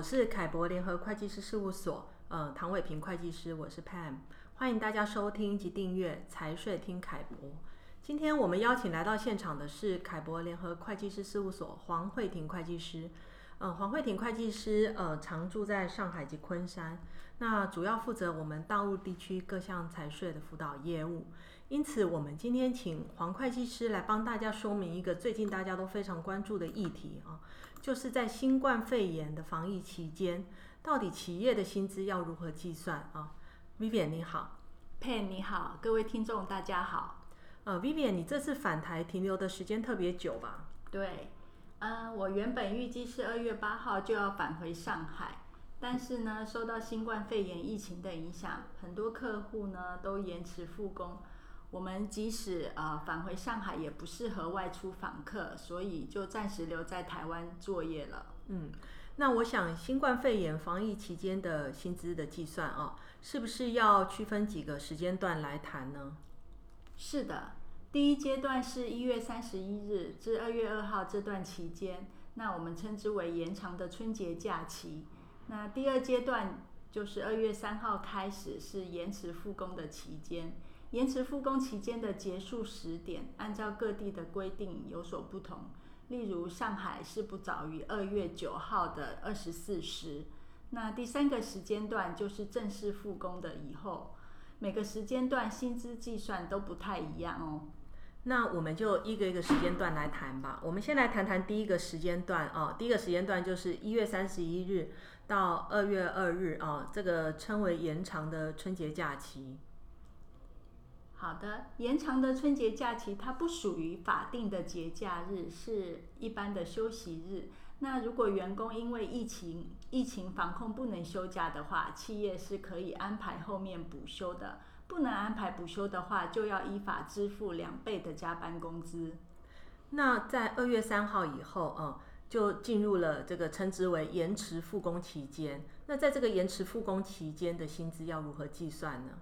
我是凯博联合会计师事务所，呃，唐伟平会计师，我是 Pam，欢迎大家收听及订阅财税听凯博。今天我们邀请来到现场的是凯博联合会计师事务所黄慧婷会计师，呃，黄慧婷会计师呃常驻在上海及昆山，那主要负责我们大陆地区各项财税的辅导业务。因此，我们今天请黄会计师来帮大家说明一个最近大家都非常关注的议题啊，就是在新冠肺炎的防疫期间，到底企业的薪资要如何计算啊？Vivian 你好，Pen 你好，各位听众大家好。呃，Vivian 你这次返台停留的时间特别久吧？对，呃，我原本预计是二月八号就要返回上海，但是呢，受到新冠肺炎疫情的影响，很多客户呢都延迟复工。我们即使呃返回上海，也不适合外出访客，所以就暂时留在台湾作业了。嗯，那我想新冠肺炎防疫期间的薪资的计算啊，是不是要区分几个时间段来谈呢？是的，第一阶段是一月三十一日至二月二号这段期间，那我们称之为延长的春节假期。那第二阶段就是二月三号开始是延迟复工的期间。延迟复工期间的结束时点，按照各地的规定有所不同。例如，上海是不早于二月九号的二十四时。那第三个时间段就是正式复工的以后。每个时间段薪资计算都不太一样哦。那我们就一个一个时间段来谈吧。我们先来谈谈第一个时间段哦。第一个时间段就是一月三十一日到二月二日啊，这个称为延长的春节假期。好的，延长的春节假期它不属于法定的节假日，是一般的休息日。那如果员工因为疫情疫情防控不能休假的话，企业是可以安排后面补休的。不能安排补休的话，就要依法支付两倍的加班工资。那在二月三号以后，嗯，就进入了这个称之为延迟复工期间。那在这个延迟复工期间的薪资要如何计算呢？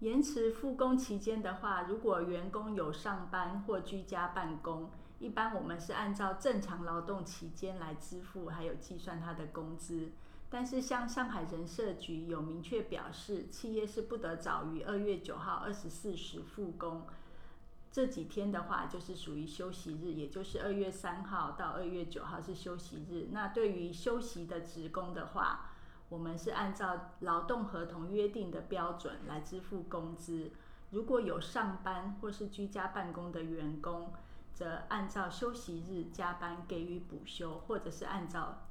延迟复工期间的话，如果员工有上班或居家办公，一般我们是按照正常劳动期间来支付，还有计算他的工资。但是像上海人社局有明确表示，企业是不得早于二月九号二十四时复工。这几天的话，就是属于休息日，也就是二月三号到二月九号是休息日。那对于休息的职工的话，我们是按照劳动合同约定的标准来支付工资。如果有上班或是居家办公的员工，则按照休息日加班给予补休，或者是按照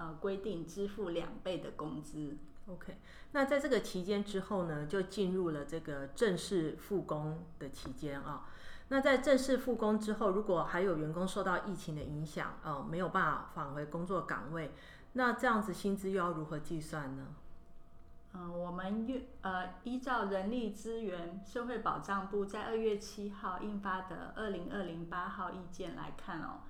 呃规定支付两倍的工资。OK，那在这个期间之后呢，就进入了这个正式复工的期间啊。那在正式复工之后，如果还有员工受到疫情的影响，呃，没有办法返回工作岗位。那这样子薪资又要如何计算呢？嗯、呃，我们月呃依照人力资源社会保障部在二月七号印发的二零二零八号意见来看哦，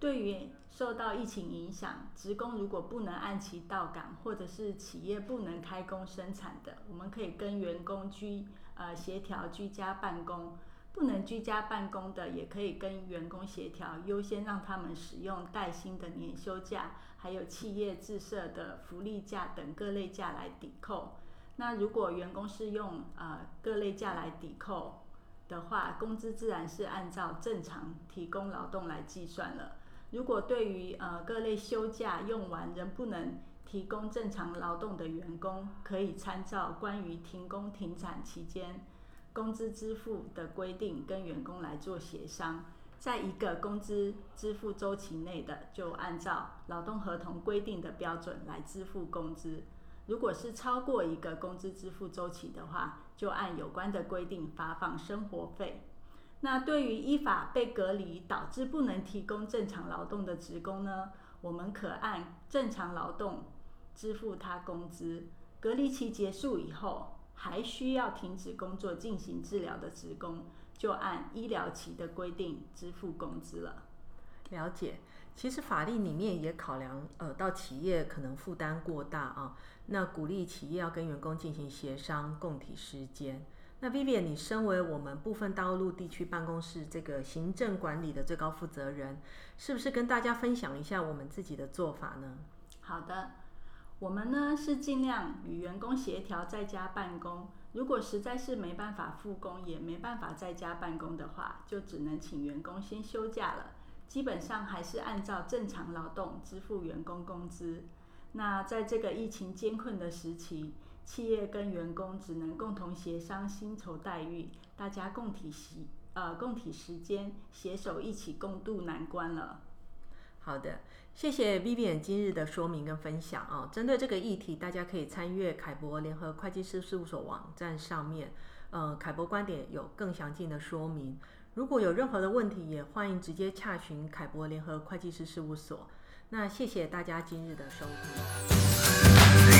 对于受到疫情影响，职工如果不能按期到岗，或者是企业不能开工生产的，我们可以跟员工居呃协调居家办公。不能居家办公的，也可以跟员工协调，优先让他们使用带薪的年休假，还有企业自设的福利假等各类假来抵扣。那如果员工是用呃各类假来抵扣的话，工资自然是按照正常提供劳动来计算了。如果对于呃各类休假用完仍不能提供正常劳动的员工，可以参照关于停工停产期间。工资支付的规定跟员工来做协商，在一个工资支付周期内的，就按照劳动合同规定的标准来支付工资。如果是超过一个工资支付周期的话，就按有关的规定发放生活费。那对于依法被隔离导致不能提供正常劳动的职工呢，我们可按正常劳动支付他工资。隔离期结束以后，还需要停止工作进行治疗的职工，就按医疗期的规定支付工资了。了解，其实法律里面也考量，呃，到企业可能负担过大啊，那鼓励企业要跟员工进行协商，共体时间。那 Vivian，你身为我们部分大陆地区办公室这个行政管理的最高负责人，是不是跟大家分享一下我们自己的做法呢？好的，我们呢是尽量与员工协调在家办公。如果实在是没办法复工，也没办法在家办公的话，就只能请员工先休假了。基本上还是按照正常劳动支付员工工资。那在这个疫情艰困的时期，企业跟员工只能共同协商薪酬待遇，大家共体时呃共体时间，携手一起共度难关了。好的，谢谢 Vivian 今日的说明跟分享啊。针对这个议题，大家可以参阅凯博联合会计师事务所网站上面，呃，凯博观点有更详尽的说明。如果有任何的问题，也欢迎直接洽询凯博联合会计师事务所。那谢谢大家今日的收听。